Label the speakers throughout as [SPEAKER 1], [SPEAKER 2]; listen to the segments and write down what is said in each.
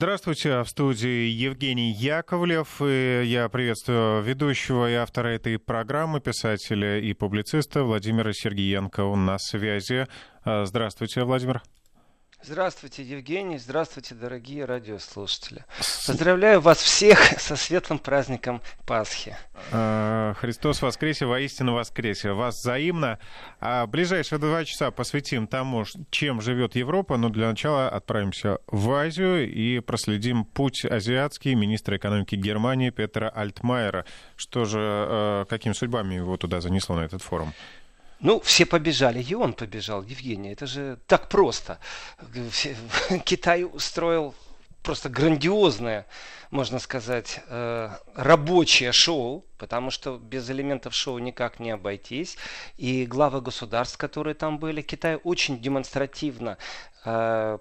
[SPEAKER 1] Здравствуйте, в студии Евгений Яковлев. И я приветствую ведущего и автора этой программы, писателя и публициста Владимира Сергеенко. Он на связи. А, здравствуйте, Владимир.
[SPEAKER 2] Здравствуйте, Евгений. Здравствуйте, дорогие радиослушатели. Поздравляю вас всех со светлым праздником Пасхи.
[SPEAKER 1] А, Христос воскресе, воистину воскресе. Вас взаимно. А ближайшие два часа посвятим тому, чем живет Европа, но для начала отправимся в Азию и проследим путь азиатский министра экономики Германии Петра Альтмайера. Что же, а, какими судьбами его туда занесло на этот форум?
[SPEAKER 2] Ну, все побежали, и он побежал, Евгений. Это же так просто. Китай устроил просто грандиозное, можно сказать, э, рабочее шоу, потому что без элементов шоу никак не обойтись. И главы государств, которые там были, Китай очень демонстративно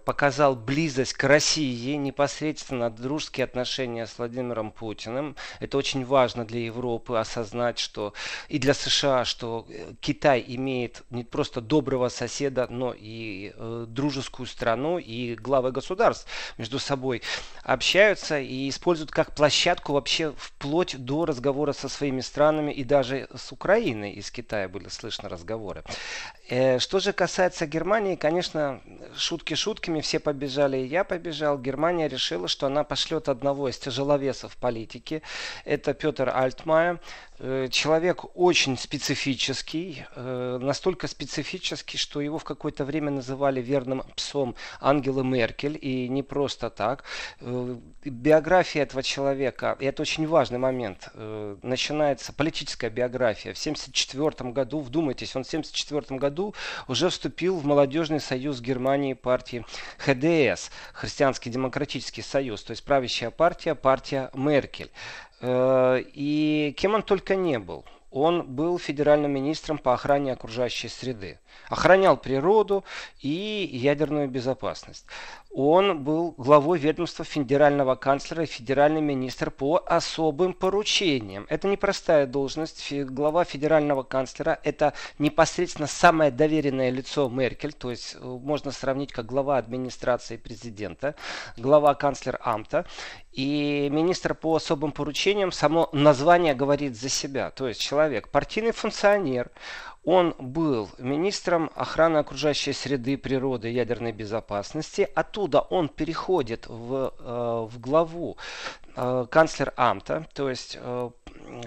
[SPEAKER 2] показал близость к России, непосредственно дружеские отношения с Владимиром Путиным. Это очень важно для Европы осознать, что и для США, что э, Китай имеет не просто доброго соседа, но и э, дружескую страну, и главы государств между собой общаются и используют как площадку вообще вплоть до разговора со своими странами и даже с Украиной из Китая были слышны разговоры. Э, что же касается Германии, конечно, шутки шутками, все побежали, и я побежал. Германия решила, что она пошлет одного из тяжеловесов политики. Это Петр Альтмайер. Э, человек очень специфический, э, настолько специфический, что его в какое-то время называли верным псом Ангелы Меркель, и не просто так. Э, биография этого человека, и это очень важный момент, начинается политическая биография. В 1974 году, вдумайтесь, он в 1974 году уже вступил в молодежный союз Германии партии ХДС, Христианский демократический союз, то есть правящая партия, партия Меркель. Э, и кем он только не был. Он был федеральным министром по охране окружающей среды. Охранял природу и ядерную безопасность. Он был главой ведомства федерального канцлера и федеральный министр по особым поручениям. Это непростая должность. Глава федерального канцлера – это непосредственно самое доверенное лицо Меркель, то есть э, можно сравнить как глава администрации президента, глава канцлер Амта. И министр по особым поручениям, само название говорит за себя. То есть человек, партийный функционер, он был министром охраны окружающей среды, природы, ядерной безопасности. Оттуда он переходит в, э, в главу э, канцлер Амта, то есть э,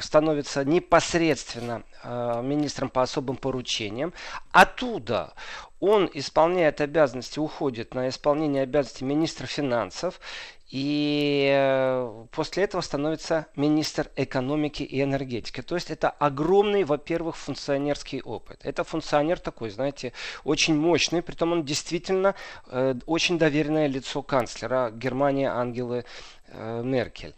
[SPEAKER 2] становится непосредственно министром по особым поручениям. Оттуда он исполняет обязанности, уходит на исполнение обязанностей министра финансов и э, после этого становится министр экономики и энергетики. То есть это огромный, во-первых, функционерский опыт. Это функционер такой, знаете, очень мощный, притом он действительно э, очень доверенное лицо канцлера Германии Ангелы э, Меркель.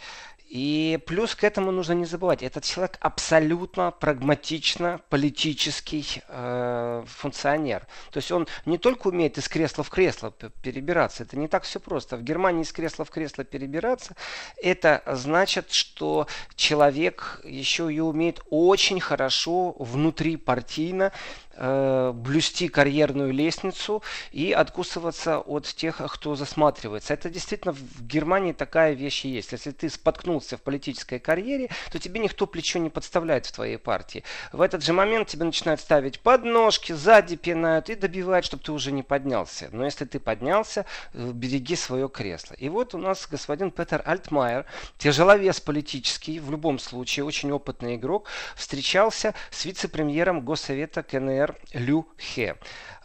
[SPEAKER 2] И плюс к этому нужно не забывать, этот человек абсолютно прагматично политический э, функционер. То есть он не только умеет из кресла в кресло перебираться, это не так все просто. В Германии из кресла в кресло перебираться, это значит, что человек еще и умеет очень хорошо внутри партийно э, блюсти карьерную лестницу и откусываться от тех, кто засматривается. Это действительно в Германии такая вещь есть. Если ты споткнулся в политической карьере, то тебе никто плечо не подставляет в твоей партии. В этот же момент тебе начинают ставить подножки, сзади пинают и добивают, чтобы ты уже не поднялся. Но если ты поднялся, э, береги свое кресло. И вот у нас господин Петер Альтмайер, тяжеловес политический, в любом случае очень опытный игрок, встречался с вице-премьером Госсовета КНР Лю Хе.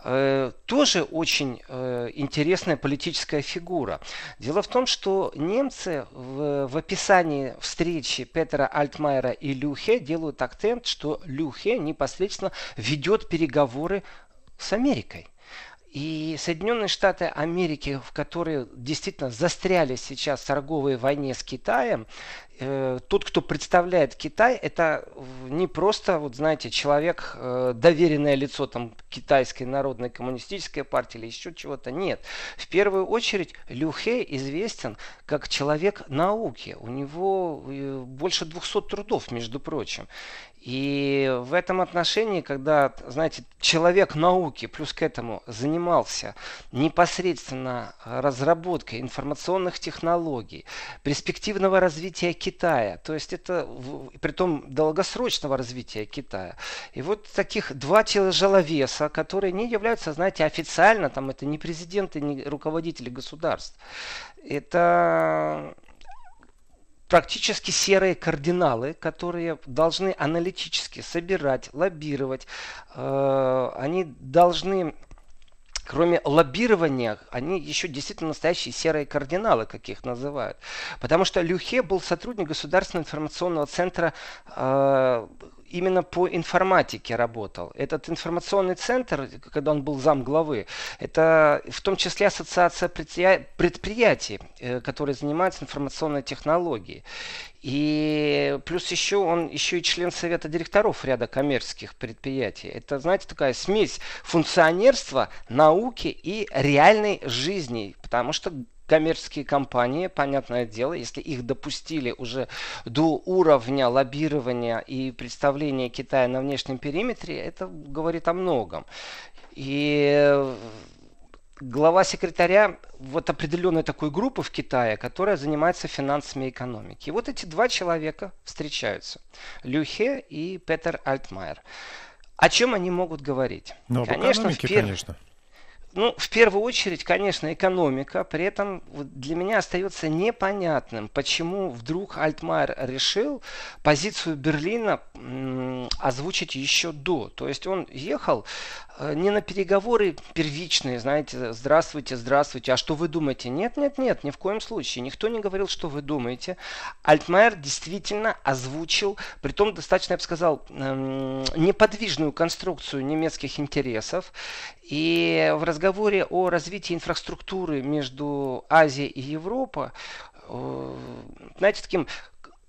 [SPEAKER 2] Э, тоже очень э, интересная политическая фигура. Дело в том, что немцы в, в описании встречи Петра Альтмайера и Люхе делают акцент, что Люхе непосредственно ведет переговоры с Америкой. И Соединенные Штаты Америки, в которые действительно застряли сейчас в торговой войне с Китаем, э, тот, кто представляет Китай, это не просто, вот знаете, человек, э, доверенное лицо там китайской народной коммунистической партии или еще чего-то. Нет. В первую очередь Лю Хэ известен как человек науки. У него э, больше 200 трудов, между прочим. И в этом отношении, когда, знаете, человек науки плюс к этому занимался непосредственно разработкой информационных технологий, перспективного развития Китая, то есть это при том долгосрочного развития Китая. И вот таких два тяжеловеса, которые не являются, знаете, официально, там это не президенты, не руководители государств. Это практически серые кардиналы, которые должны аналитически собирать, лоббировать. Э, они должны кроме лоббирования, они еще действительно настоящие серые кардиналы, как их называют. Потому что Люхе был сотрудник Государственного информационного центра э, именно по информатике работал. Этот информационный центр, когда он был зам главы, это в том числе ассоциация предприятий, э, которые занимаются информационной технологией. И плюс еще он еще и член совета директоров ряда коммерческих предприятий. Это, знаете, такая смесь функционерства, науки и реальной жизни. Потому что коммерческие компании, понятное дело, если их допустили уже до уровня лоббирования и представления Китая на внешнем периметре, это говорит о многом. И глава секретаря вот определенной такой группы в Китае, которая занимается финансами и экономикой. И вот эти два человека встречаются. Люхе и Петер Альтмайер. О чем они могут говорить?
[SPEAKER 1] Ну, конечно, в пер... конечно.
[SPEAKER 2] Ну, в первую очередь, конечно, экономика. При этом для меня остается непонятным, почему вдруг Альтмайер решил позицию Берлина озвучить еще до. То есть он ехал не на переговоры первичные, знаете, здравствуйте, здравствуйте, а что вы думаете? Нет, нет, нет, ни в коем случае. Никто не говорил, что вы думаете. Альтмайер действительно озвучил, при том достаточно, я бы сказал, эм, неподвижную конструкцию немецких интересов. И в разговоре о развитии инфраструктуры между Азией и Европой, э, знаете, таким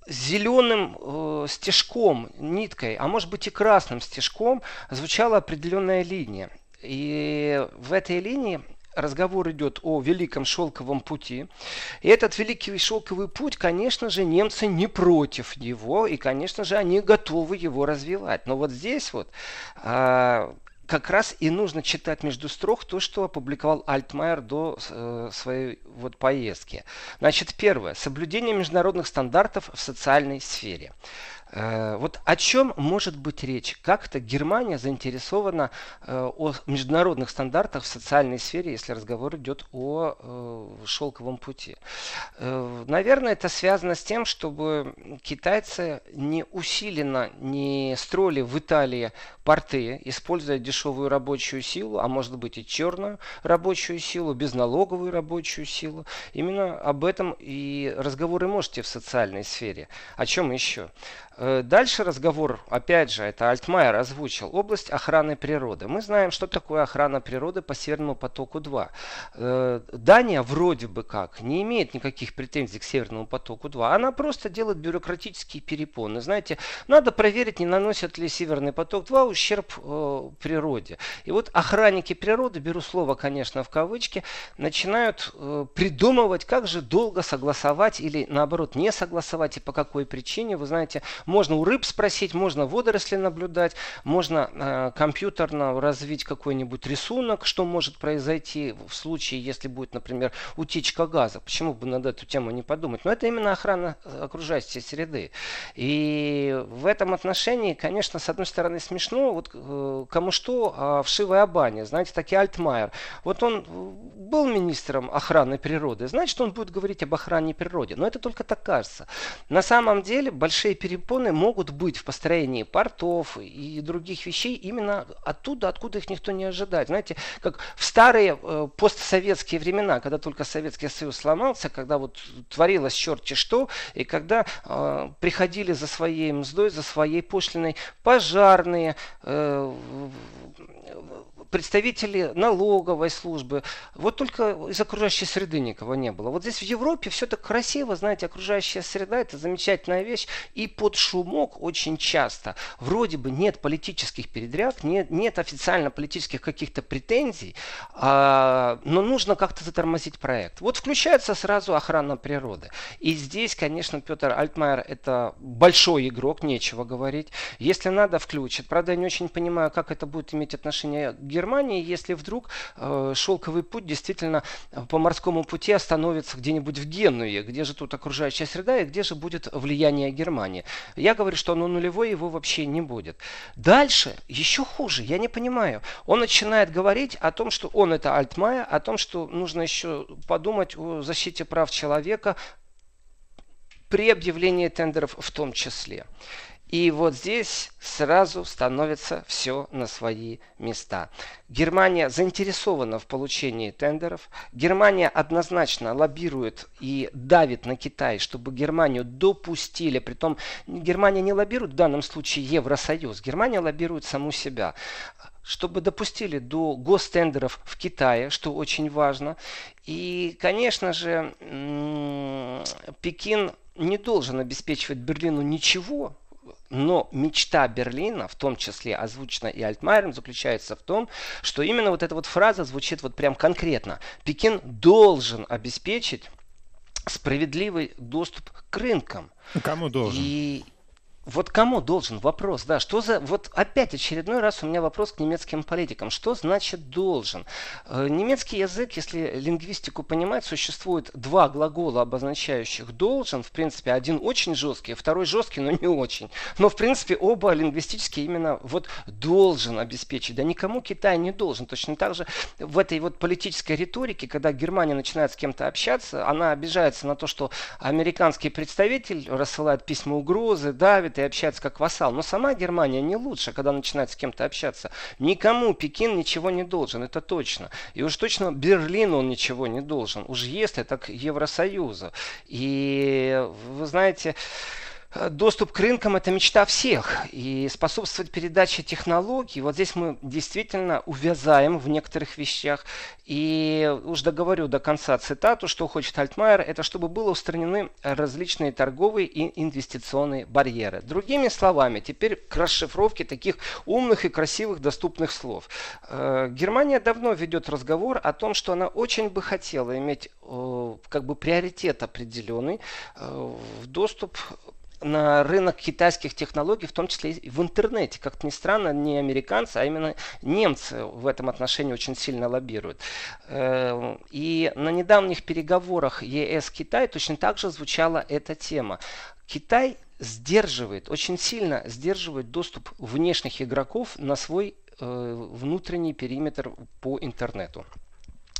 [SPEAKER 2] зеленым э, стежком, ниткой, а может быть и красным стежком звучала определенная линия. И в этой линии разговор идет о Великом Шелковом пути. И этот Великий Шелковый путь, конечно же, немцы не против него, и, конечно же, они готовы его развивать. Но вот здесь вот а, как раз и нужно читать между строк то, что опубликовал Альтмайер до э, своей вот поездки. Значит, первое. Соблюдение международных стандартов в социальной сфере. Э, вот о чем может быть речь? Как это Германия заинтересована э, о международных стандартах в социальной сфере, если разговор идет о э, шелковом пути? Наверное, это связано с тем, чтобы китайцы не усиленно не строили в Италии порты, используя дешевую рабочую силу, а может быть и черную рабочую силу, безналоговую рабочую силу. Именно об этом и разговоры можете в социальной сфере. О чем еще? Э, дальше разговор, опять же, это Альтмайер озвучил, область охраны природы. Мы знаем, что такое охрана природы по Северному потоку-2. Э, Дания вроде бы как не имеет никаких претензий к Северному потоку-2. Она просто делает бюрократические перепоны. Знаете, надо проверить, не наносит ли Северный поток-2 ущерб э, природе. И вот охранники природы, беру слово, конечно, в кавычки, начинают придумывать, как же долго согласовать или наоборот не согласовать и по какой причине. Вы знаете, можно у рыб спросить, можно водоросли наблюдать, можно э, компьютерно развить какой-нибудь рисунок, что может произойти в случае, если будет, например, утечка газа. Почему бы над эту тему не подумать? Но это именно охрана э, окружающей среды. И в этом отношении, конечно, с одной стороны смешно, вот э, кому что, а вшивая баня. Знаете, таки Альтмайер. Вот он был министром охраны природы, значит, он будет говорить об охране природы. Но это только так кажется. На самом деле, большие перепоны законы могут быть в построении портов и других вещей именно оттуда, откуда их никто не ожидает. Знаете, как в старые э, постсоветские времена, когда только Советский Союз сломался, когда вот творилось черти что, и когда э, приходили за своей мздой, за своей пошлиной пожарные, э, представители налоговой службы. Вот только из окружающей среды никого не было. Вот здесь в Европе все так красиво, знаете, окружающая среда это замечательная вещь. И под шумок очень часто вроде бы нет политических передряг, нет, нет официально политических каких-то претензий, а, но нужно как-то затормозить проект. Вот включается сразу охрана природы. И здесь, конечно, Петр Альтмайер это большой игрок, нечего говорить. Если надо, включит. Правда, я не очень понимаю, как это будет иметь отношение к Германии, если вдруг э, шелковый путь действительно по морскому пути остановится где-нибудь в Генуе, где же тут окружающая среда и где же будет влияние Германии. Я говорю, что оно нулевое, его вообще не будет. Дальше еще хуже, я не понимаю. Он начинает говорить о том, что он это Альтмайя, о том, что нужно еще подумать о защите прав человека при объявлении тендеров в том числе. И вот здесь сразу становится все на свои места. Германия заинтересована в получении тендеров. Германия однозначно лоббирует и давит на Китай, чтобы Германию допустили. Притом Германия не лоббирует в данном случае Евросоюз. Германия лоббирует саму себя чтобы допустили до гостендеров в Китае, что очень важно. И, конечно же, Пекин не должен обеспечивать Берлину ничего, но мечта Берлина, в том числе озвучена и Альтмайером, заключается в том, что именно вот эта вот фраза звучит вот прям конкретно. Пекин должен обеспечить справедливый доступ к рынкам.
[SPEAKER 1] Кому должен?
[SPEAKER 2] И вот кому должен вопрос, да, что за, вот опять очередной раз у меня вопрос к немецким политикам, что значит должен? Э, немецкий язык, если лингвистику понимать, существует два глагола, обозначающих должен, в принципе, один очень жесткий, второй жесткий, но не очень, но в принципе оба лингвистически именно вот должен обеспечить, да никому Китай не должен, точно так же в этой вот политической риторике, когда Германия начинает с кем-то общаться, она обижается на то, что американский представитель рассылает письма угрозы, давит, и общается как вассал. Но сама Германия не лучше, когда начинает с кем-то общаться. Никому Пекин ничего не должен, это точно. И уж точно Берлину он ничего не должен. Уж если так Евросоюзу. И вы знаете, доступ к рынкам – это мечта всех. И способствовать передаче технологий, вот здесь мы действительно увязаем в некоторых вещах. И уж договорю до конца цитату, что хочет Альтмайер, это чтобы было устранены различные торговые и инвестиционные барьеры. Другими словами, теперь к расшифровке таких умных и красивых доступных слов. Э, Германия давно ведет разговор о том, что она очень бы хотела иметь э, как бы приоритет определенный в доступ на рынок китайских технологий, в том числе и в интернете. Как ни странно, не американцы, а именно немцы в этом отношении очень сильно лоббируют. Э, и на недавних переговорах ЕС-Китай точно так же звучала эта тема. Китай сдерживает, очень сильно сдерживает доступ внешних игроков на свой э, внутренний периметр по интернету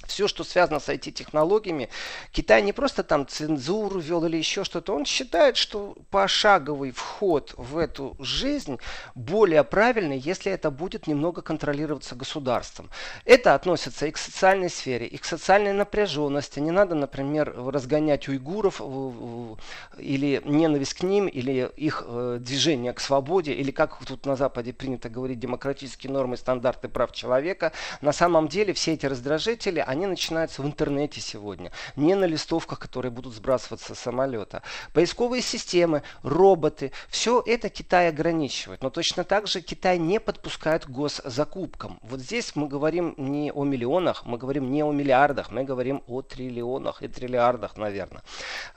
[SPEAKER 2] все, что связано с IT-технологиями, Китай не просто там цензуру вел или еще что-то. Он считает, что пошаговый вход в эту жизнь более правильный, если это будет немного контролироваться государством. Это относится и к социальной сфере, и к социальной напряженности. Не надо, например, разгонять уйгуров или ненависть к ним, или их э, движение к свободе, или как тут на Западе принято говорить, демократические нормы, стандарты прав человека. На самом деле все эти раздражители, они они начинаются в интернете сегодня, не на листовках, которые будут сбрасываться с самолета. Поисковые системы, роботы, все это Китай ограничивает. Но точно так же Китай не подпускает к госзакупкам. Вот здесь мы говорим не о миллионах, мы говорим не о миллиардах, мы говорим о триллионах и триллиардах, наверное.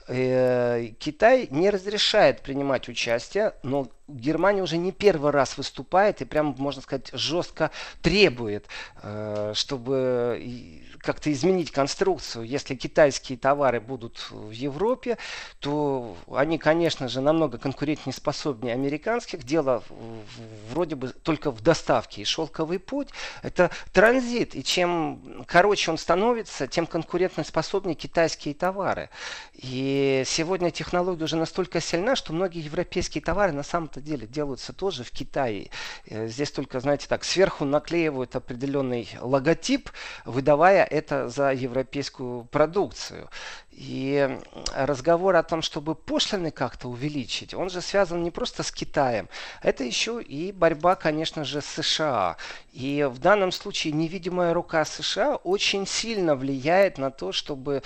[SPEAKER 2] Э, Китай не разрешает принимать участие, но Германия уже не первый раз выступает и прям, можно сказать, жестко требует, э, чтобы как-то изменить конструкцию. Если китайские товары будут в Европе, то они, конечно же, намного конкурентнее способнее американских. Дело вроде бы только в доставке. И шелковый путь – это транзит. И чем короче он становится, тем конкурентно способнее китайские товары. И сегодня технология уже настолько сильна, что многие европейские товары на самом-то деле делаются тоже в Китае. Э, здесь только, знаете, так, сверху наклеивают определенный логотип, выдавая это за европейскую продукцию. И разговор о том, чтобы пошлины как-то увеличить, он же связан не просто с Китаем, это еще и борьба, конечно же, с США. И в данном случае невидимая рука США очень сильно влияет на то, чтобы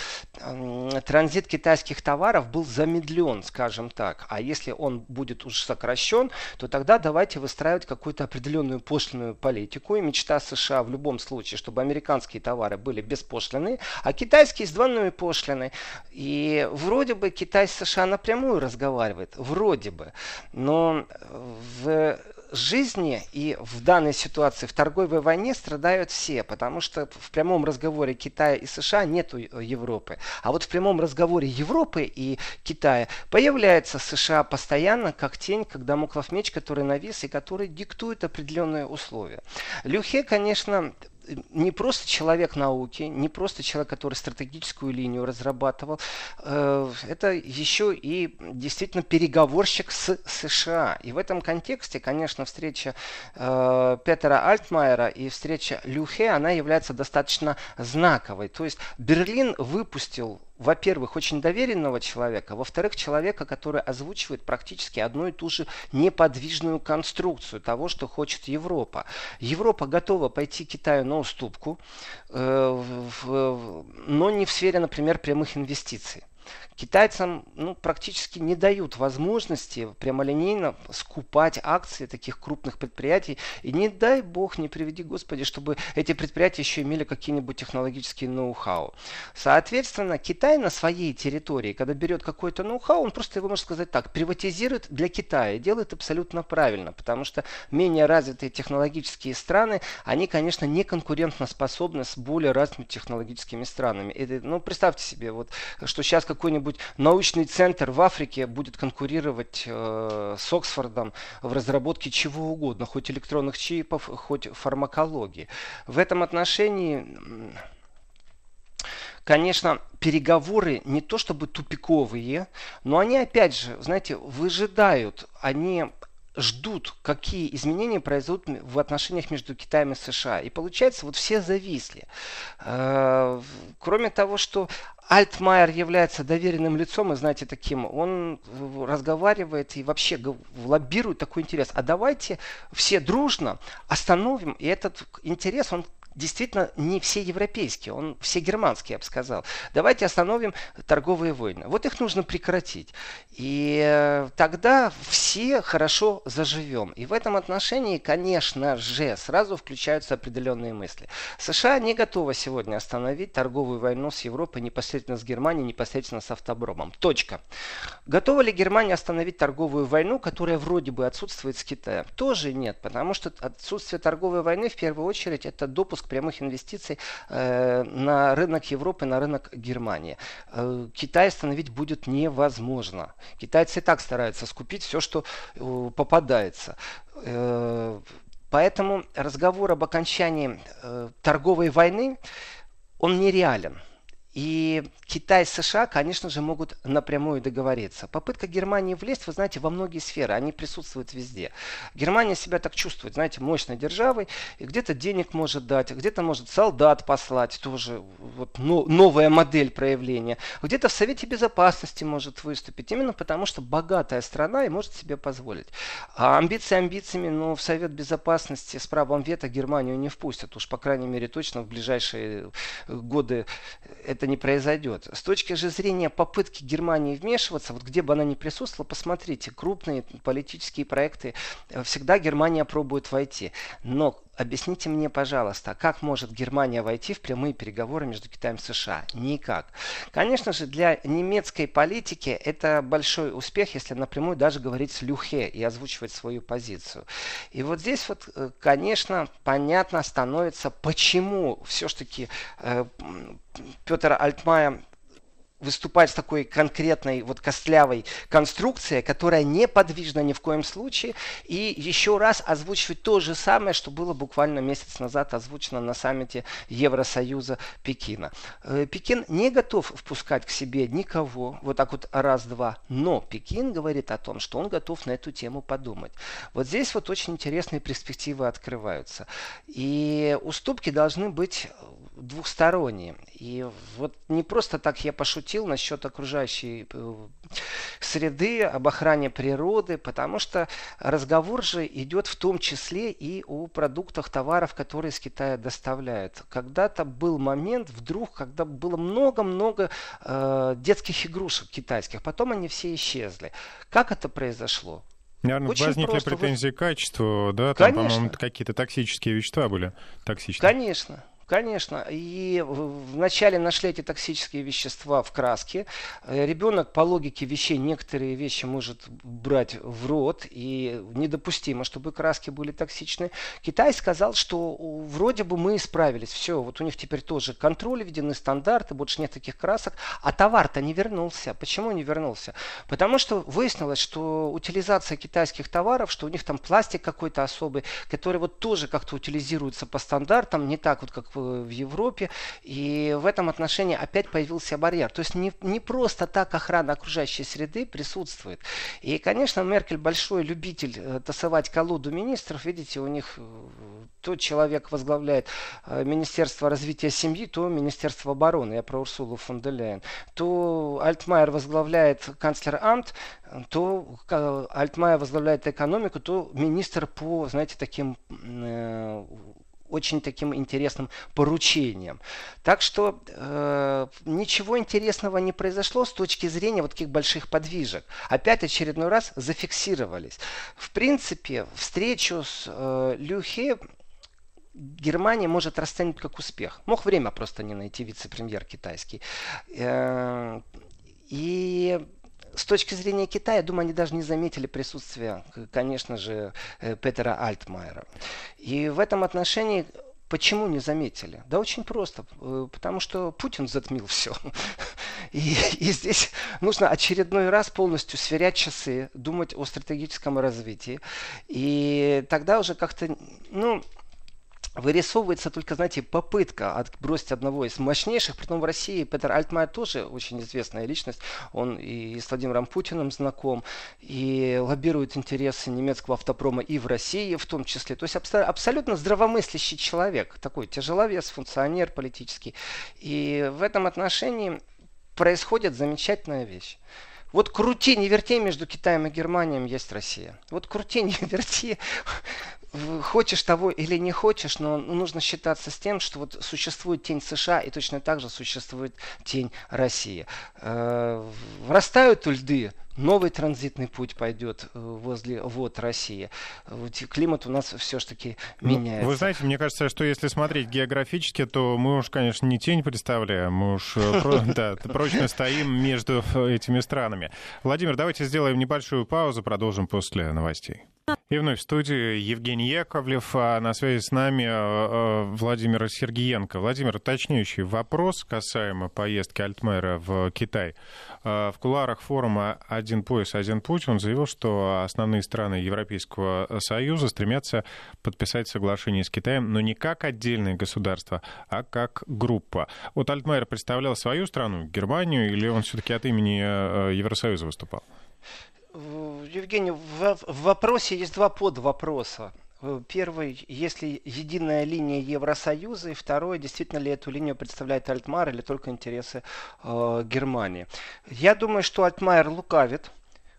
[SPEAKER 2] транзит китайских товаров был замедлен, скажем так. А если он будет уж сокращен, то тогда давайте выстраивать какую-то определенную пошлинную политику. И мечта США в любом случае, чтобы американские товары были беспошлины, а китайские с двойной пошлиной. И вроде бы Китай с США напрямую разговаривает, вроде бы. Но в жизни и в данной ситуации в торговой войне страдают все, потому что в прямом разговоре Китая и США нету Европы. А вот в прямом разговоре Европы и Китая появляется США постоянно как тень, как дамоклов меч, который навис и который диктует определенные условия. Люхе, конечно, не просто человек науки, не просто человек, который стратегическую линию разрабатывал, э, это еще и действительно переговорщик с США. И в этом контексте, конечно, встреча э, Петера Альтмайера и встреча Люхе, она является достаточно знаковой. То есть Берлин выпустил во-первых, очень доверенного человека, во-вторых, человека, который озвучивает практически одну и ту же неподвижную конструкцию того, что хочет Европа. Европа готова пойти Китаю на уступку, э, но не в сфере, например, прямых инвестиций. Китайцам ну, практически не дают возможности прямолинейно скупать акции таких крупных предприятий. И не дай бог, не приведи Господи, чтобы эти предприятия еще имели какие-нибудь технологические ноу-хау. Соответственно, Китай на своей территории, когда берет какой-то ноу-хау, он просто его, можно сказать так, приватизирует для Китая. Делает абсолютно правильно, потому что менее развитые технологические страны, они, конечно, не конкурентно способны с более развитыми технологическими странами. Это, ну, представьте себе, вот, что сейчас какой-нибудь какой-нибудь научный центр в Африке будет конкурировать э, с Оксфордом в разработке чего угодно, хоть электронных чипов, хоть фармакологии. В этом отношении конечно, переговоры не то чтобы тупиковые, но они опять же, знаете, выжидают, они ждут, какие изменения произойдут в отношениях между Китаем и США. И получается, вот все зависли. Э, кроме того, что Альтмайер является доверенным лицом, и знаете, таким, он разговаривает и вообще лоббирует такой интерес. А давайте все дружно остановим, и этот интерес, он действительно не все европейские, он все германские, я бы сказал. Давайте остановим торговые войны. Вот их нужно прекратить. И э, тогда все хорошо заживем. И в этом отношении, конечно же, сразу включаются определенные мысли. США не готова сегодня остановить торговую войну с Европой непосредственно с Германией, непосредственно с автобромом. Точка. Готова ли Германия остановить торговую войну, которая вроде бы отсутствует с Китаем? Тоже нет, потому что отсутствие торговой войны в первую очередь это допуск прямых инвестиций э, на рынок Европы, на рынок Германии. Э, Китай остановить будет невозможно. Китайцы и так стараются скупить все, что э, попадается. Поэтому разговор об окончании торговой войны, он нереален. И Китай и США, конечно же, могут напрямую договориться. Попытка Германии влезть, вы знаете, во многие сферы, они присутствуют везде. Германия себя так чувствует, знаете, мощной державой, и где-то денег может дать, где-то может солдат послать, тоже вот, но, новая модель проявления. Где-то в Совете Безопасности может выступить, именно потому что богатая страна и может себе позволить. А амбиции амбициями, но в Совет Безопасности с правом вето Германию не впустят, уж по крайней мере точно в ближайшие годы это не произойдет. С точки же зрения попытки Германии вмешиваться, вот где бы она ни присутствовала, посмотрите, крупные политические проекты, э, всегда Германия пробует войти. Но объясните мне, пожалуйста, как может Германия войти в прямые переговоры между Китаем и США? Никак. Конечно же, для немецкой политики это большой успех, если напрямую даже говорить с Люхе и озвучивать свою позицию. И вот здесь вот, э, конечно, понятно становится, почему все-таки э, Петр Альтмайер выступать с такой конкретной вот костлявой конструкцией, которая не подвижна ни в коем случае, и еще раз озвучивать то же самое, что было буквально месяц назад озвучено на саммите Евросоюза Пекина. Э, Пекин не готов впускать к себе никого, вот так вот раз-два, но Пекин говорит о том, что он готов на эту тему подумать. Вот здесь вот очень интересные перспективы открываются. И уступки должны быть двухсторонние. И вот не просто так я пошутил насчет окружающей э, среды, об охране природы, потому что разговор же идет в том числе и о продуктах, товаров, которые из Китая доставляют. Когда-то был момент вдруг, когда было много-много э, детских игрушек китайских, потом они все исчезли. Как это произошло?
[SPEAKER 1] Наверное, Очень возникли просто. претензии к качеству, да? Там, по-моему, какие-то токсические вещества были токсичные.
[SPEAKER 2] Конечно. Конечно. И вначале нашли эти токсические вещества в краске. Э, Ребенок по логике вещей некоторые вещи может брать в рот. И недопустимо, чтобы краски были токсичны. Китай сказал, что вроде бы мы исправились. Все, вот у них теперь тоже контроль введены, стандарты, больше нет таких красок. А товар-то не вернулся. Почему не вернулся? Потому что выяснилось, что утилизация китайских товаров, что у них там пластик какой-то особый, который вот тоже как-то утилизируется по стандартам, не так вот, как в Европе. И в этом отношении опять появился барьер. То есть не, не просто так охрана окружающей среды присутствует. И, конечно, Меркель большой любитель э, тасовать колоду министров. Видите, у них э, тот человек возглавляет э, Министерство развития семьи, то Министерство обороны. Я про Урсулу фон де Лейн. То Альтмайер возглавляет канцлер Амт, то Альтмайер возглавляет экономику, то министр по, знаете, таким очень таким интересным поручением. Так что э, ничего интересного не произошло с точки зрения вот таких больших подвижек. Опять очередной раз зафиксировались. В принципе, встречу с э, Люхе Германия может расценить как успех. Мог время просто не найти вице-премьер китайский. Э, и с точки зрения Китая, думаю, они даже не заметили присутствия, конечно же, э, Петера Альтмайера. И в этом отношении Почему не заметили? Да очень просто. Э, потому что Путин затмил все. И, и здесь нужно очередной раз полностью сверять часы, думать о стратегическом развитии. И тогда уже как-то, ну, вырисовывается только, знаете, попытка отбросить одного из мощнейших, притом в России Петр Альтмайер тоже очень известная личность, он и с Владимиром Путиным знаком, и лоббирует интересы немецкого автопрома и в России в том числе. То есть абсолютно здравомыслящий человек, такой тяжеловес, функционер политический. И в этом отношении происходит замечательная вещь. Вот крути, не верти между Китаем и Германией есть Россия. Вот крути, не верти хочешь того или не хочешь, но нужно считаться с тем, что вот существует тень США и точно так же существует тень России. Э, врастают льды, новый транзитный путь пойдет э, возле вот России. Климат у нас все-таки ну, меняется.
[SPEAKER 1] Вы знаете, мне кажется, что если смотреть географически, то мы уж, конечно, не тень представляем, мы уж э, прочно стоим между этими странами. Владимир, давайте сделаем небольшую паузу, продолжим после новостей. И вновь в студии Евгений Яковлев, а на связи с нами э, э, Владимир Сергеенко. Владимир, уточняющий вопрос касаемо поездки Альтмайера в Китай. Э, в кулуарах форума «Один пояс, один путь» он заявил, что основные страны Европейского Союза стремятся подписать соглашение с Китаем, но не как отдельное государство, а как группа. Вот Альтмайер представлял свою страну, Германию, или он все-таки от имени Евросоюза выступал?
[SPEAKER 2] Евгений, в, в вопросе есть два подвопроса. Э, первый, если единая линия Евросоюза, и второй, действительно ли эту линию представляет Альтмайер или только интересы э, Германии. Я думаю, что Альтмайер лукавит.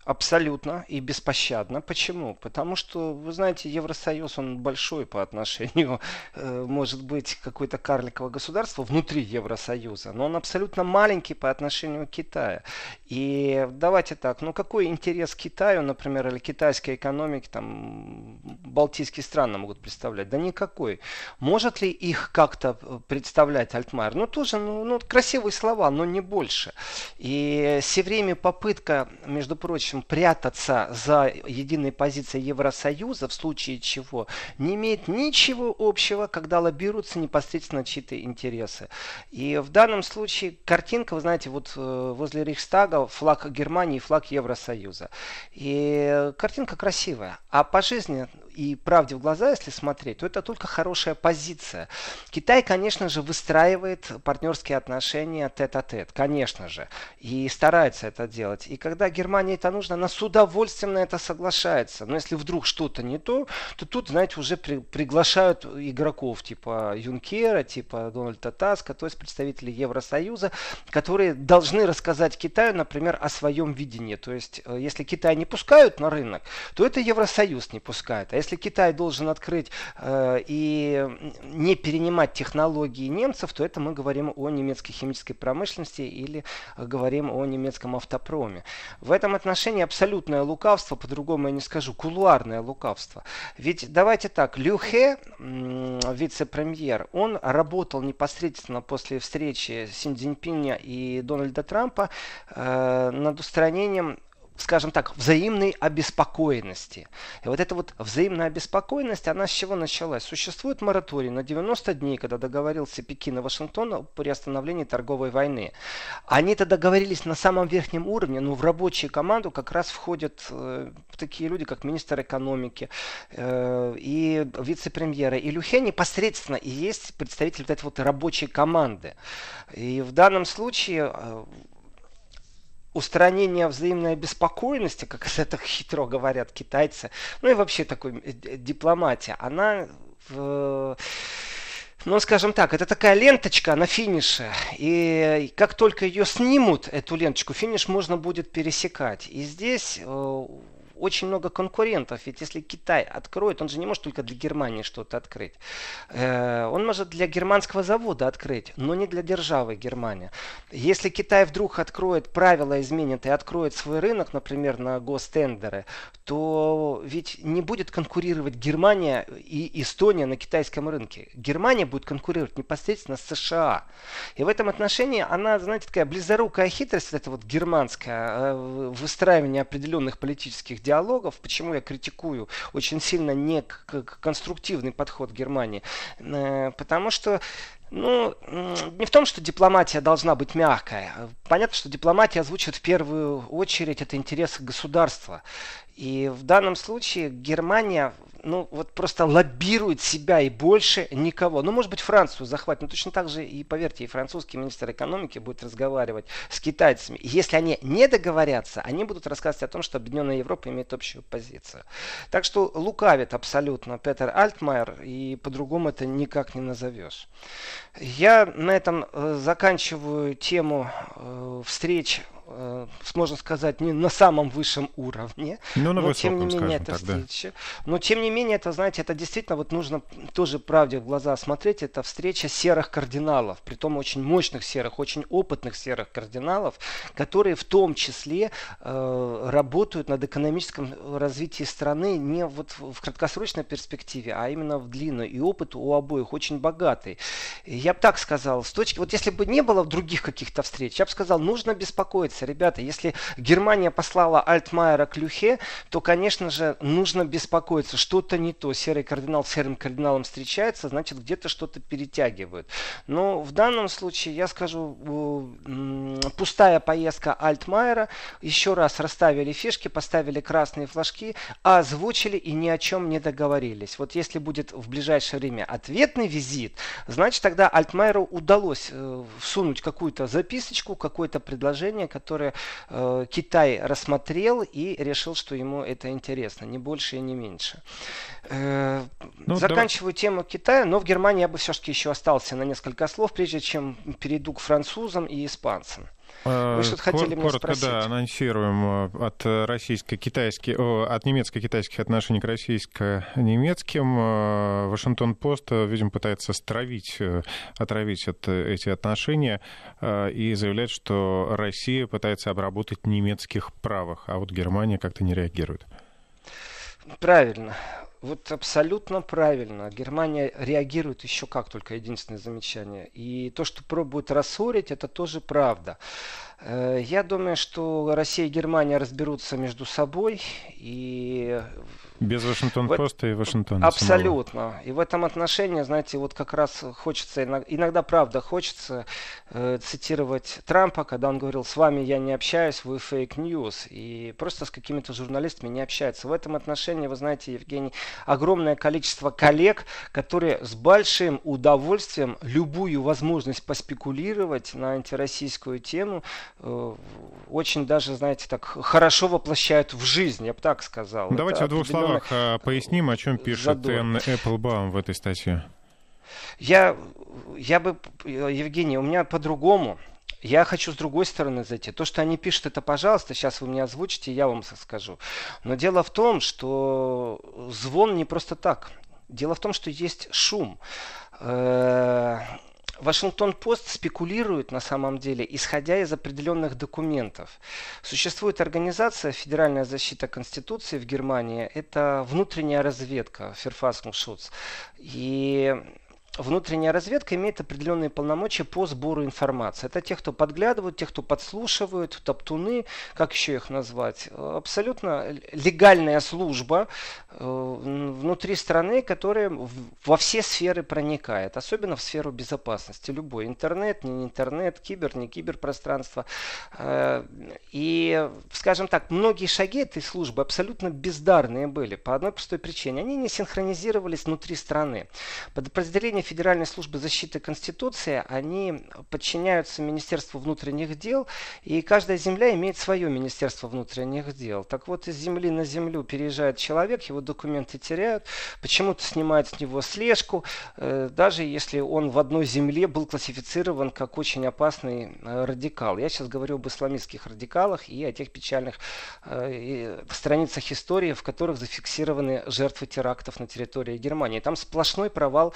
[SPEAKER 2] Абсолютно и беспощадно. Почему? Потому что, вы знаете, Евросоюз, он большой по отношению, э, может быть, какое-то карликовое государство внутри Евросоюза, но он абсолютно маленький по отношению к Китаю. И давайте так, ну какой интерес Китаю, например, или китайской экономики, там, Балтийские страны могут представлять? Да никакой. Может ли их как-то э, представлять Альтмайер? Ну тоже, ну, ну красивые слова, но не больше. И все время попытка, между прочим, общем, прятаться за единой позицией Евросоюза в случае чего не имеет ничего общего, когда лоббируются непосредственно чьи-то интересы. И в данном случае картинка, вы знаете, вот э, возле Рейхстага флаг Германии и флаг Евросоюза. И картинка красивая. А по жизни и правде в глаза, если смотреть, то это только хорошая позиция. Китай, конечно же, выстраивает партнерские отношения тет-а-тет, конечно же, и старается это делать. И когда Германии это нужно, она с удовольствием на это соглашается. Но если вдруг что-то не то, то тут, знаете, уже при, приглашают игроков типа Юнкера, типа Дональда Таска, то есть представителей Евросоюза, которые должны рассказать Китаю, например, о своем видении. То есть, э, если Китай не пускают на рынок, то это Евросоюз не пускает. А если Китай должен открыть э, и не перенимать технологии немцев, то это мы говорим о немецкой химической промышленности или говорим о немецком автопроме. В этом отношении абсолютное лукавство, по-другому я не скажу, кулуарное лукавство. Ведь давайте так, Лю Хе, вице-премьер, он работал непосредственно после встречи Син Цзиньпиня и Дональда Трампа э, над устранением скажем так, взаимной обеспокоенности. И вот эта вот взаимная обеспокоенность, она с чего началась? Существует мораторий на 90 дней, когда договорился Пекин и Вашингтон о приостановлении торговой войны. Они-то договорились на самом верхнем уровне, но в рабочую команду как раз входят э, такие люди, как министр экономики э, и вице-премьеры. И Люхе непосредственно и есть представитель вот этой вот рабочей команды. И в данном случае э, устранение взаимной обеспокоенности, как это хитро говорят китайцы, ну и вообще такой э, дипломатия, она в ну, скажем так, это такая ленточка на финише. И как только ее снимут, эту ленточку, финиш можно будет пересекать. И здесь э, очень много конкурентов. Ведь если Китай откроет, он же не может только для Германии что-то открыть. Э, он может для германского завода открыть, но не для державы Германия. Если Китай вдруг откроет правила, изменит и откроет свой рынок, например, на гостендеры, то ведь не будет конкурировать Германия и Эстония на китайском рынке. Германия будет конкурировать непосредственно с США. И в этом отношении она, знаете, такая близорукая хитрость, это вот германская, э, выстраивание определенных политических диалогов, почему я критикую очень сильно не конструктивный подход Германии, э, потому что ну, не в том, что дипломатия должна быть мягкая. Понятно, что дипломатия озвучивает в первую очередь это интересы государства. И в данном случае Германия ну, вот просто лоббирует себя и больше никого. Ну, может быть, Францию захватит, но точно так же и, поверьте, и французский министр экономики будет разговаривать с китайцами. И если они не договорятся, они будут рассказывать о том, что Объединенная Европа имеет общую позицию. Так что лукавит абсолютно Петер Альтмайер, и по-другому это никак не назовешь. Я на этом э, заканчиваю тему э, встреч э, можно сказать, не на самом высшем уровне.
[SPEAKER 1] Ну, на
[SPEAKER 2] но
[SPEAKER 1] высоком,
[SPEAKER 2] тем не менее, это
[SPEAKER 1] тогда.
[SPEAKER 2] встреча. Но тем не менее, это, знаете, это действительно вот нужно тоже правде в глаза смотреть. Это встреча серых кардиналов, при том очень мощных серых, очень опытных серых кардиналов, которые в том числе э, работают над экономическим развитием страны не вот в краткосрочной перспективе, а именно в длинной. И опыт у обоих очень богатый. Я бы так сказал, с точки, вот если бы не было других каких-то встреч, я бы сказал, нужно беспокоиться ребята, если Германия послала Альтмайера к Люхе, то, конечно же, нужно беспокоиться, что-то не то. Серый кардинал с серым кардиналом встречается, значит, где-то что-то перетягивают. Но в данном случае, я скажу, пустая поездка Альтмайера, еще раз расставили фишки, поставили красные флажки, озвучили и ни о чем не договорились. Вот если будет в ближайшее время ответный визит, значит, тогда Альтмайеру удалось э, всунуть какую-то записочку, какое-то предложение, которое которое э, Китай рассмотрел и решил, что ему это интересно, не больше и не меньше. Э, ну, заканчиваю давай. тему Китая, но в Германии я бы все-таки еще остался на несколько слов, прежде чем перейду к французам и испанцам.
[SPEAKER 1] Вы что-то хотели Кор- Коротко, спросить? да, анонсируем э, от российско-китайских, от немецко-китайских отношений к российско-немецким. Э, Вашингтон-Пост, видимо, пытается стравить, отравить от, эти отношения и заявляет, что Россия пытается обработать немецких правых, а вот Германия как-то не реагирует.
[SPEAKER 2] Правильно. Вот абсолютно правильно. Германия реагирует еще как только единственное замечание. И то, что пробуют рассорить, это тоже правда. Э, я думаю, что Россия и Германия разберутся между собой и
[SPEAKER 1] без Вашингтон-Поста и Вашингтона.
[SPEAKER 2] Абсолютно. Самого. И в этом отношении, знаете, вот как раз хочется, иногда, правда, хочется э, цитировать Трампа, когда он говорил, с вами я не общаюсь, вы fake news. И просто с какими-то журналистами не общается. В этом отношении, вы знаете, Евгений, огромное количество коллег, которые с большим удовольствием любую возможность поспекулировать на антироссийскую тему э, очень даже, знаете, так хорошо воплощают в жизнь, я бы так сказал.
[SPEAKER 1] Давайте в двух словах словах а, поясним, о чем пишет задор. Энн Эпплбаум в этой статье.
[SPEAKER 2] Я, я бы, Евгений, у меня по-другому. Я хочу с другой стороны зайти. То, что они пишут, это пожалуйста, сейчас вы мне озвучите, я вам скажу. Но дело в том, что звон не просто так. Дело в том, что есть шум. Вашингтон-Пост спекулирует на самом деле, исходя из определенных документов. Существует организация Федеральная защита Конституции в Германии. Это внутренняя разведка Ферфасмушуц. И внутренняя разведка имеет определенные полномочия по сбору информации. Это те, кто подглядывают, те, кто подслушивают, топтуны, как еще их назвать. Абсолютно легальная служба э, внутри страны, которая во все сферы проникает, особенно в сферу безопасности. Любой интернет, не интернет, кибер, не киберпространство. Э, и, скажем так, многие шаги этой службы абсолютно бездарные были по одной простой причине. Они не синхронизировались внутри страны. Подразделение Федеральной службы защиты Конституции, они подчиняются Министерству внутренних дел, и каждая земля имеет свое Министерство внутренних дел. Так вот, из земли на землю переезжает человек, его документы теряют, почему-то снимают с него слежку, э, даже если он в одной земле был классифицирован как очень опасный э, радикал. Я сейчас говорю об исламистских радикалах и о тех печальных э, страницах истории, в которых зафиксированы жертвы терактов на территории Германии. Там сплошной провал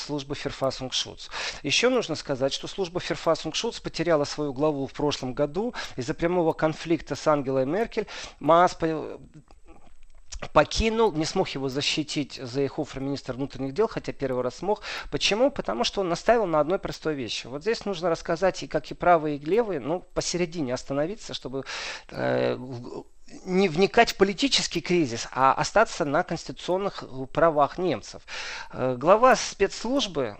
[SPEAKER 2] службы Ферфасунгшутс. Еще нужно сказать, что служба Ферфасунгшутс потеряла свою главу в прошлом году из-за прямого конфликта с Ангелой Меркель. Маас покинул, не смог его защитить за Зейхофер, министр внутренних дел, хотя первый раз смог. Почему? Потому что он настаивал на одной простой вещи. Вот здесь нужно рассказать и как и правые, и левые, ну, посередине остановиться, чтобы э, не вникать в политический кризис, а остаться на конституционных правах немцев. Э, глава спецслужбы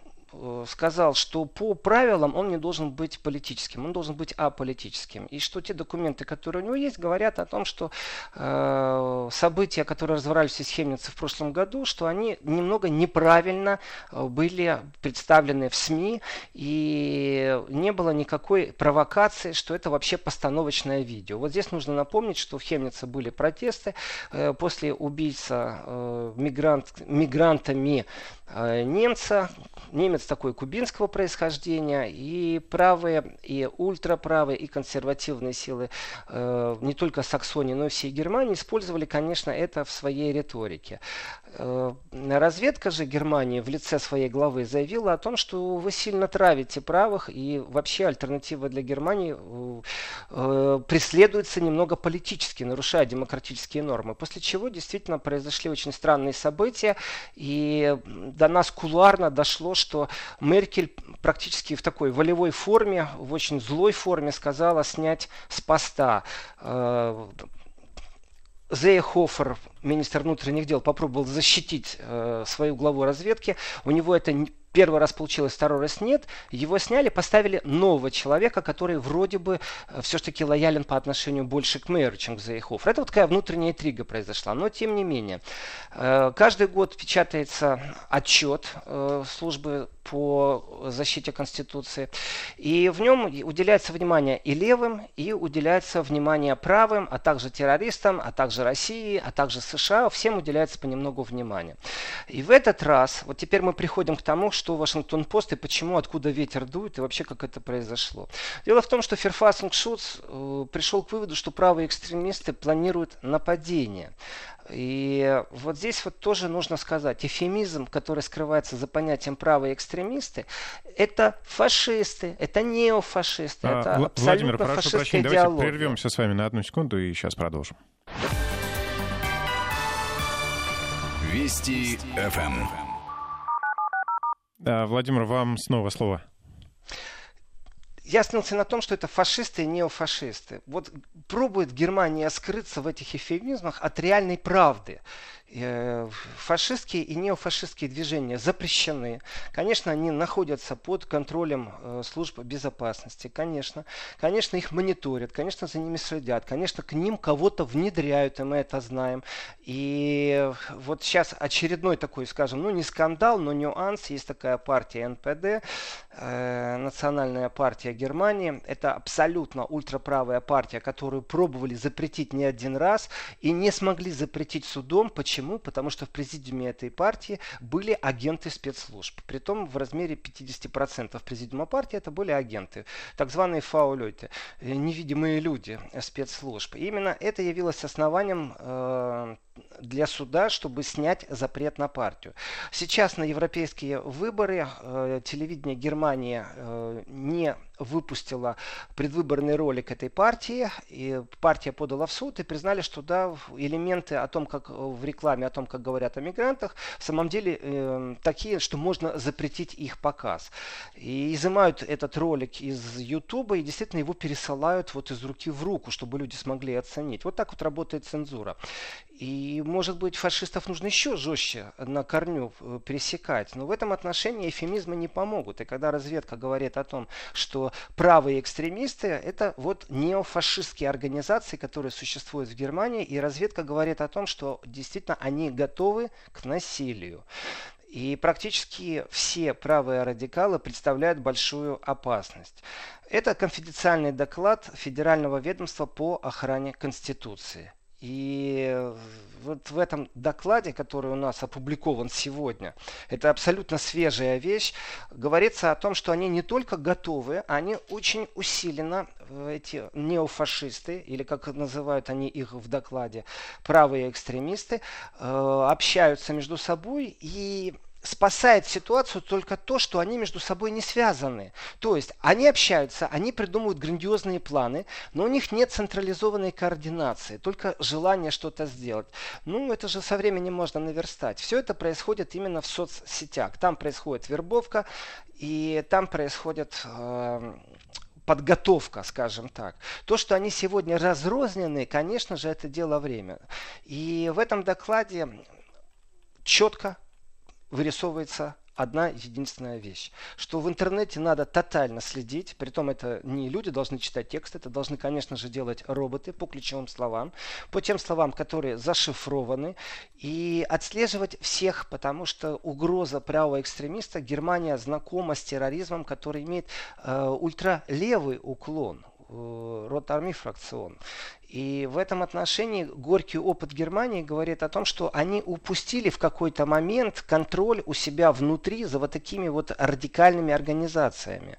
[SPEAKER 2] сказал, что по правилам он не должен быть политическим, он должен быть аполитическим. И что те документы, которые у него есть, говорят о том, что э, события, которые разворачивались в Хемнице в прошлом году, что они немного неправильно э, были представлены в СМИ, и не было никакой провокации, что это вообще постановочное видео. Вот здесь нужно напомнить, что в Хемнице были протесты э, после убийца э, мигрант, мигрантами э, немца, немец такой кубинского происхождения, и правые, и ультраправые, и консервативные силы э, не только Саксонии, но и всей Германии использовали, конечно, это в своей риторике. Э, разведка же Германии в лице своей главы заявила о том, что вы сильно травите правых, и вообще альтернатива для Германии э, э преследуется немного политически, нарушая демократические нормы. После чего действительно произошли очень странные события, и до нас кулуарно дошло, что Меркель практически в такой волевой форме, в очень злой форме сказала снять с поста Зейхофер, министр внутренних дел, попробовал защитить э, свою главу разведки. У него это первый раз получилось, второй раз нет. Его сняли, поставили нового человека, который вроде бы э, все-таки лоялен по отношению больше к мэру, чем к Заехов. Это вот такая внутренняя интрига произошла. Но тем не менее, э, каждый год печатается отчет э, службы по защите Конституции. И в нем уделяется внимание и левым, и уделяется внимание правым, а также террористам, а также России, а также США. Всем уделяется понемногу внимания. И в этот раз, вот теперь мы приходим к тому, что Вашингтон-Пост и почему, откуда ветер дует и вообще как это произошло. Дело в том, что Ферфасунг Шутс э, пришел к выводу, что правые экстремисты планируют нападение. И вот здесь вот тоже нужно сказать, эфемизм, который скрывается за понятием правые экстремисты, это фашисты, это неофашисты, а, это абсолютно Владимир, прошу прощения,
[SPEAKER 1] идеология. давайте прервемся с вами на одну секунду и сейчас продолжим.
[SPEAKER 3] Вести ФМ.
[SPEAKER 1] Да, Владимир, вам снова слово.
[SPEAKER 2] я остановился на том, что это фашисты и неофашисты. Вот пробует Германия скрыться в этих эфемизмах от реальной правды. Э, фашистские и неофашистские движения запрещены. Конечно, они находятся под контролем э, служб безопасности. Конечно, конечно, их мониторят, конечно, за ними следят, конечно, к ним кого-то внедряют, и мы это знаем. И вот сейчас очередной такой, скажем, ну не скандал, но нюанс. Есть такая партия НПД, э, Национальная партия Германии. Это абсолютно ультраправая партия, которую пробовали запретить не один раз и не смогли запретить судом. Почему? Почему? Потому что в президиуме этой партии были агенты спецслужб. Притом в размере 50% президиума партии это были агенты. Так званые фаулеты, э, невидимые люди спецслужб. И именно это явилось основанием э, для суда, чтобы снять запрет на партию. Сейчас на европейские выборы э, телевидение Германии э, не выпустила предвыборный ролик этой партии, и партия подала в суд и признали, что да, элементы о том, как в рекламе, о том, как говорят о мигрантах, в самом деле э, такие, что можно запретить их показ. И изымают этот ролик из Ютуба и действительно его пересылают вот из руки в руку, чтобы люди смогли оценить. Вот так вот работает цензура. И, может быть, фашистов нужно еще жестче на корню э, пересекать. Но в этом отношении эфемизмы не помогут. И когда разведка говорит о том, что правые экстремисты – это вот неофашистские организации, которые существуют в Германии, и разведка говорит о том, что действительно они готовы к насилию. И практически все правые радикалы представляют большую опасность. Это конфиденциальный доклад Федерального ведомства по охране Конституции. И вот в этом докладе, который у нас опубликован сегодня, это абсолютно свежая вещь, говорится о том, что они не только готовы, они очень усиленно, э, эти неофашисты, или как называют они их в докладе, правые экстремисты, э, общаются между собой и спасает ситуацию только то, что они между собой не связаны. То есть они общаются, они придумывают грандиозные планы, но у них нет централизованной координации, только желание что-то сделать. Ну, это же со временем можно наверстать. Все это происходит именно в соцсетях. Там происходит вербовка, и там происходит э, подготовка, скажем так. То, что они сегодня разрознены, конечно же, это дело время. И в этом докладе четко вырисовывается одна единственная вещь, что в интернете надо тотально следить, притом это не люди должны читать текст, это должны, конечно же, делать роботы по ключевым словам, по тем словам, которые зашифрованы, и отслеживать всех, потому что угроза правого экстремиста Германия знакома с терроризмом, который имеет э, ультралевый уклон, э, ротарми фракцион. И в этом отношении горький опыт Германии говорит о том, что они упустили в какой-то момент контроль у себя внутри за вот такими вот радикальными организациями.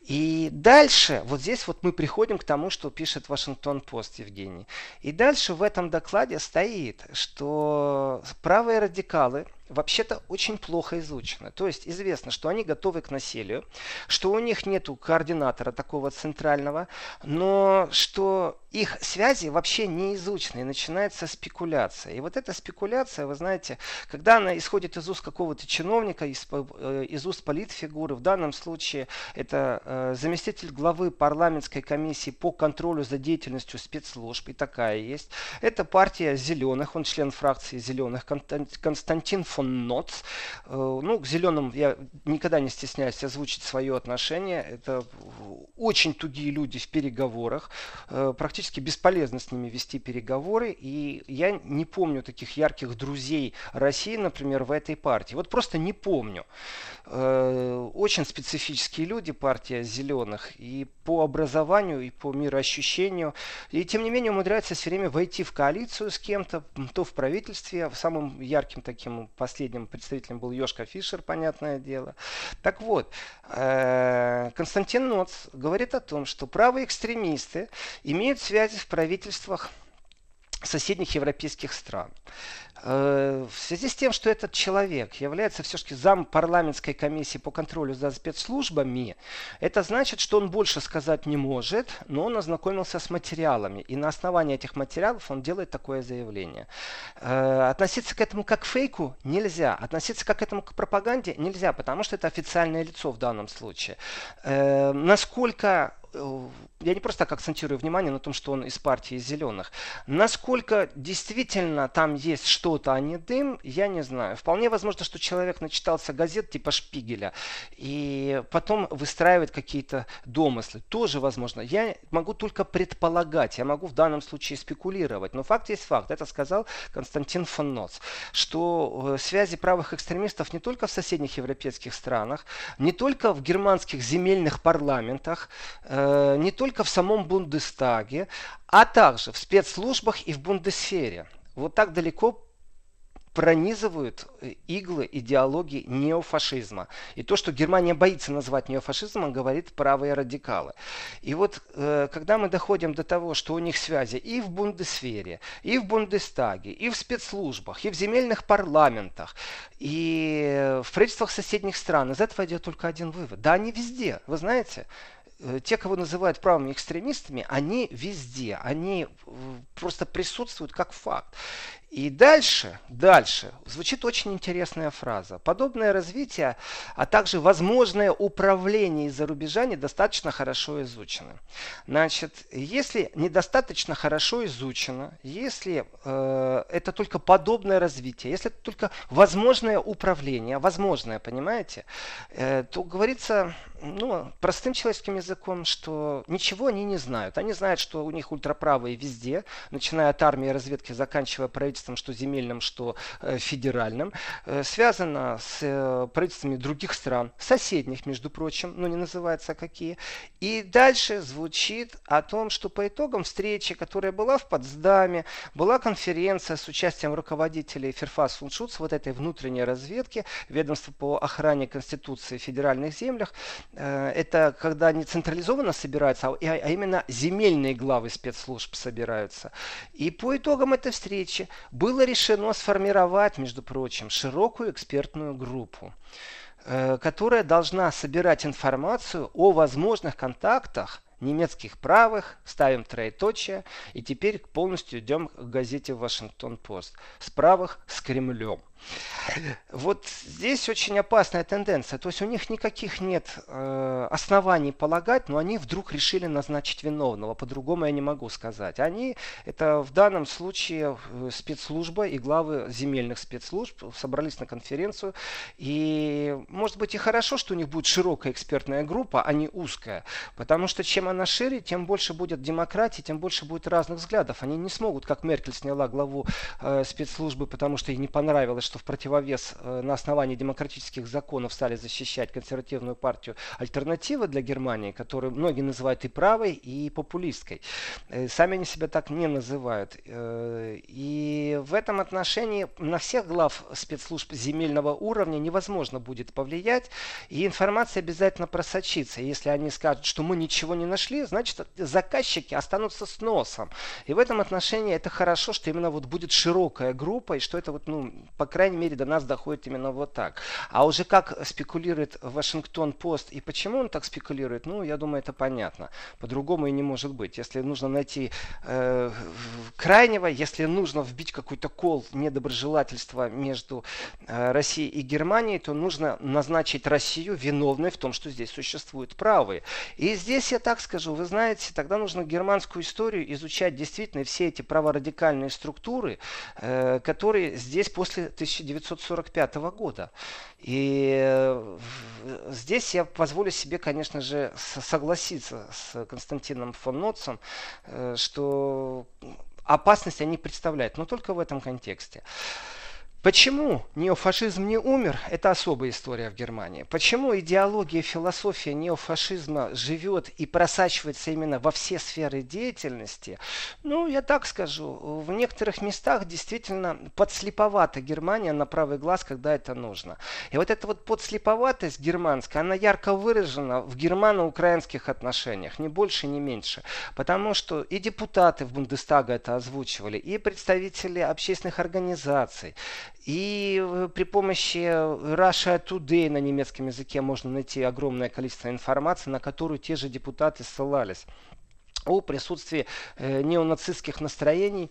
[SPEAKER 2] И дальше, вот здесь вот мы приходим к тому, что пишет Вашингтон-Пост Евгений. И дальше в этом докладе стоит, что правые радикалы – вообще-то очень плохо изучены. То есть известно, что они готовы к насилию, что у них нет координатора такого центрального, но что их связи вообще не изучены, и начинается спекуляция. И вот эта спекуляция, вы знаете, когда она исходит из уст какого-то чиновника, из, э, из уст политфигуры, в данном случае это э, заместитель главы парламентской комиссии по контролю за деятельностью спецслужб, и такая есть. Это партия зеленых, он член фракции зеленых, Константин фон Ноц. Э, ну, к зеленым я никогда не стесняюсь озвучить свое отношение. Это очень тугие люди в переговорах, э, практически бесполезно с ними вести переговоры. И я не помню таких ярких друзей России, например, в этой партии. Вот просто не помню. Э, очень специфические люди, партия зеленых, и по образованию, и по мироощущению. И тем не менее умудряются все время войти в коалицию с кем-то, то в правительстве. Самым ярким таким последним представителем был Йошка Фишер, понятное дело. Так вот, э, Константин Ноц говорит о том, что правые экстремисты имеют связи в правительствах соседних европейских стран. Э, в связи с тем, что этот человек является все-таки зам парламентской комиссии по контролю за спецслужбами, это значит, что он больше сказать не может, но он ознакомился с материалами. И на основании этих материалов он делает такое заявление. Э, относиться к этому как к фейку нельзя. Относиться как к этому к пропаганде нельзя, потому что это официальное лицо в данном случае. Э, насколько я не просто так акцентирую внимание на том, что он из партии зеленых. Насколько действительно там есть что-то, а не дым, я не знаю. Вполне возможно, что человек начитался газет типа Шпигеля и потом выстраивает какие-то домыслы. Тоже возможно. Я могу только предполагать, я могу в данном случае спекулировать. Но факт есть факт. Это сказал Константин фон Ноц, что э, связи правых экстремистов не только в соседних европейских странах, не только в германских земельных парламентах, э, не только в самом Бундестаге, а также в спецслужбах и в Бундесфере. Вот так далеко пронизывают э, иглы идеологии неофашизма. И то, что Германия боится назвать неофашизмом, говорит правые радикалы. И вот э, когда мы доходим до того, что у них связи и в Бундесфере, и в Бундестаге, и в спецслужбах, и в земельных парламентах, и в правительствах соседних стран, из этого идет только один вывод. Да, они везде, вы знаете. Э, те, кого называют правыми экстремистами, они везде, они просто присутствуют как факт. И дальше, дальше звучит очень интересная фраза. Подобное развитие, а также возможное управление из-за рубежа недостаточно хорошо изучены. Значит, если недостаточно хорошо изучено, если э, это только подобное развитие, если это только возможное управление, возможное, понимаете, э, то говорится ну, простым человеческим языком, что ничего они не знают. Они знают, что у них ультраправые везде, начиная от армии разведки, заканчивая правительством правительством, что земельным, что э, федеральным, э, связано с э, правительствами других стран, соседних, между прочим, но не называется какие. И дальше звучит о том, что по итогам встречи, которая была в Потсдаме, была конференция с участием руководителей Ферфас Фуншутс, вот этой внутренней разведки, ведомства по охране Конституции в федеральных землях. Это когда не централизованно собираются, а, а именно земельные главы спецслужб собираются. И по итогам этой встречи было решено сформировать, между прочим, широкую экспертную группу, э, которая должна собирать информацию о возможных контактах немецких правых, ставим троеточие, и теперь полностью идем к газете «Вашингтон-Пост». С правых с Кремлем. Вот здесь очень опасная тенденция. То есть у них никаких нет э, оснований полагать, но они вдруг решили назначить виновного. По-другому я не могу сказать. Они, это в данном случае э, спецслужба и главы земельных спецслужб собрались на конференцию. И может быть и хорошо, что у них будет широкая экспертная группа, а не узкая. Потому что чем она шире, тем больше будет демократии, тем больше будет разных взглядов. Они не смогут, как Меркель сняла главу э, спецслужбы, потому что ей не понравилось, что в противовес э, на основании демократических законов стали защищать консервативную партию альтернативы для Германии, которую многие называют и правой, и популистской. Э, сами они себя так не называют. Э, и в этом отношении на всех глав спецслужб земельного уровня невозможно будет повлиять, и информация обязательно просочится. Если они скажут, что мы ничего не нашли, значит заказчики останутся с носом. И в этом отношении это хорошо, что именно вот будет широкая группа, и что это вот, ну, по крайней мере, до нас доходит именно вот так. А уже как спекулирует Вашингтон-Пост и почему он так спекулирует, ну, я думаю, это понятно. По-другому и не может быть. Если нужно найти э, крайнего, если нужно вбить какой-то кол недоброжелательства между э, Россией и Германией, то нужно назначить Россию виновной в том, что здесь существуют правые. И здесь я так скажу, вы знаете, тогда нужно германскую историю изучать действительно все эти праворадикальные структуры, э, которые здесь после 1945 года. И э, здесь я позволю себе, конечно же, согласиться с Константином фон Ноцем, э, что опасность они представляют, но только в этом контексте. Почему неофашизм не умер, это особая история в Германии. Почему идеология, философия неофашизма живет и просачивается именно во все сферы деятельности? Ну, я так скажу, в некоторых местах действительно подслеповата Германия на правый глаз, когда это нужно. И вот эта вот подслеповатость германская, она ярко выражена в германо-украинских отношениях, ни больше, ни меньше. Потому что и депутаты в Бундестага это озвучивали, и представители общественных организаций, и э, при помощи Russia Today на немецком языке можно найти огромное количество информации, на которую те же депутаты ссылались о присутствии э, неонацистских настроений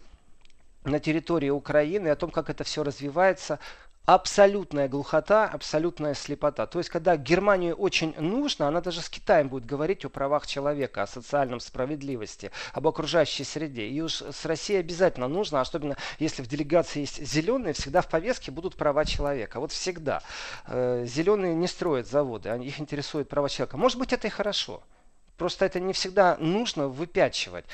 [SPEAKER 2] на территории Украины, о том, как это все развивается, абсолютная глухота, абсолютная слепота. То есть, когда Германию очень нужно, она даже с Китаем будет говорить о правах человека, о социальном справедливости, об окружающей среде. И уж с Россией обязательно нужно, особенно если в делегации есть зеленые, всегда в повестке будут права человека. Вот всегда. Э, зеленые не строят заводы, их интересуют права человека. Может быть, это и хорошо. Просто это не всегда нужно выпячивать.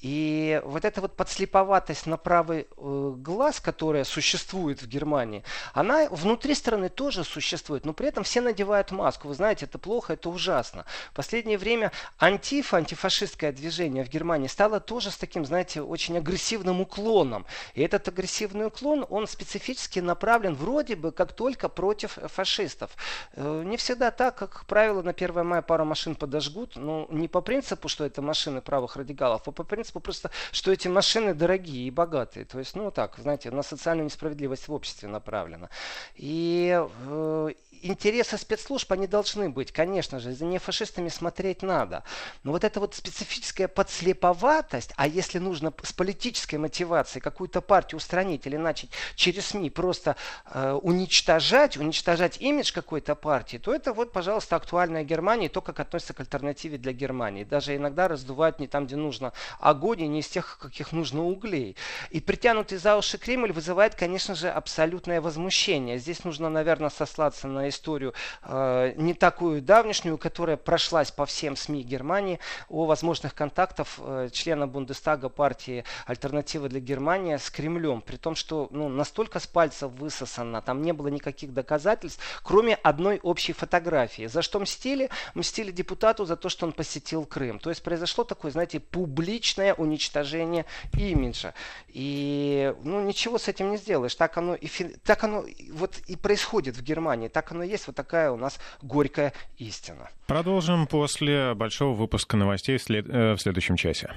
[SPEAKER 2] И вот эта вот подслеповатость на правый э, глаз, которая существует в Германии, она внутри страны тоже существует, но при этом все надевают маску. Вы знаете, это плохо, это ужасно. В последнее время антифа, антифашистское движение в Германии стало тоже с таким, знаете, очень агрессивным уклоном. И этот агрессивный уклон, он специфически направлен вроде бы как только против фашистов. Э, не всегда так, как правило, на 1 мая пару машин подожгут, но не по принципу, что это машины правых радикалов, а по принципу просто, что эти машины дорогие и богатые. То есть, ну так, знаете, на социальную несправедливость в обществе направлено. И э, интересы спецслужб, они должны быть, конечно же, за нефашистами смотреть надо. Но вот эта вот специфическая подслеповатость, а если нужно с политической мотивацией какую-то партию устранить или начать через СМИ просто э, уничтожать, уничтожать имидж какой-то партии, то это вот, пожалуйста, актуальная Германия, и то, как относится к альтернативе для Германии. Даже иногда раздувают не там, где нужно огонь, и не из тех, каких нужно углей. И притянутый за уши Кремль вызывает, конечно же, абсолютное возмущение. Здесь нужно, наверное, сослаться на историю э, не такую давнишнюю, которая прошлась по всем СМИ Германии о возможных контактах э, члена Бундестага партии «Альтернатива для Германии» с Кремлем. При том, что ну, настолько с пальца высосано, там не было никаких доказательств, кроме одной общей фотографии. За что мстили? Мстили депутату за то, что он посетил Крым. То есть произошло такое, знаете, публичное уничтожение имиджа. И ну, ничего с этим не сделаешь. Так оно, и, так оно вот и происходит в Германии. Так оно есть вот такая у нас горькая истина.
[SPEAKER 1] Продолжим после большого выпуска новостей в. Э, в следующем часе.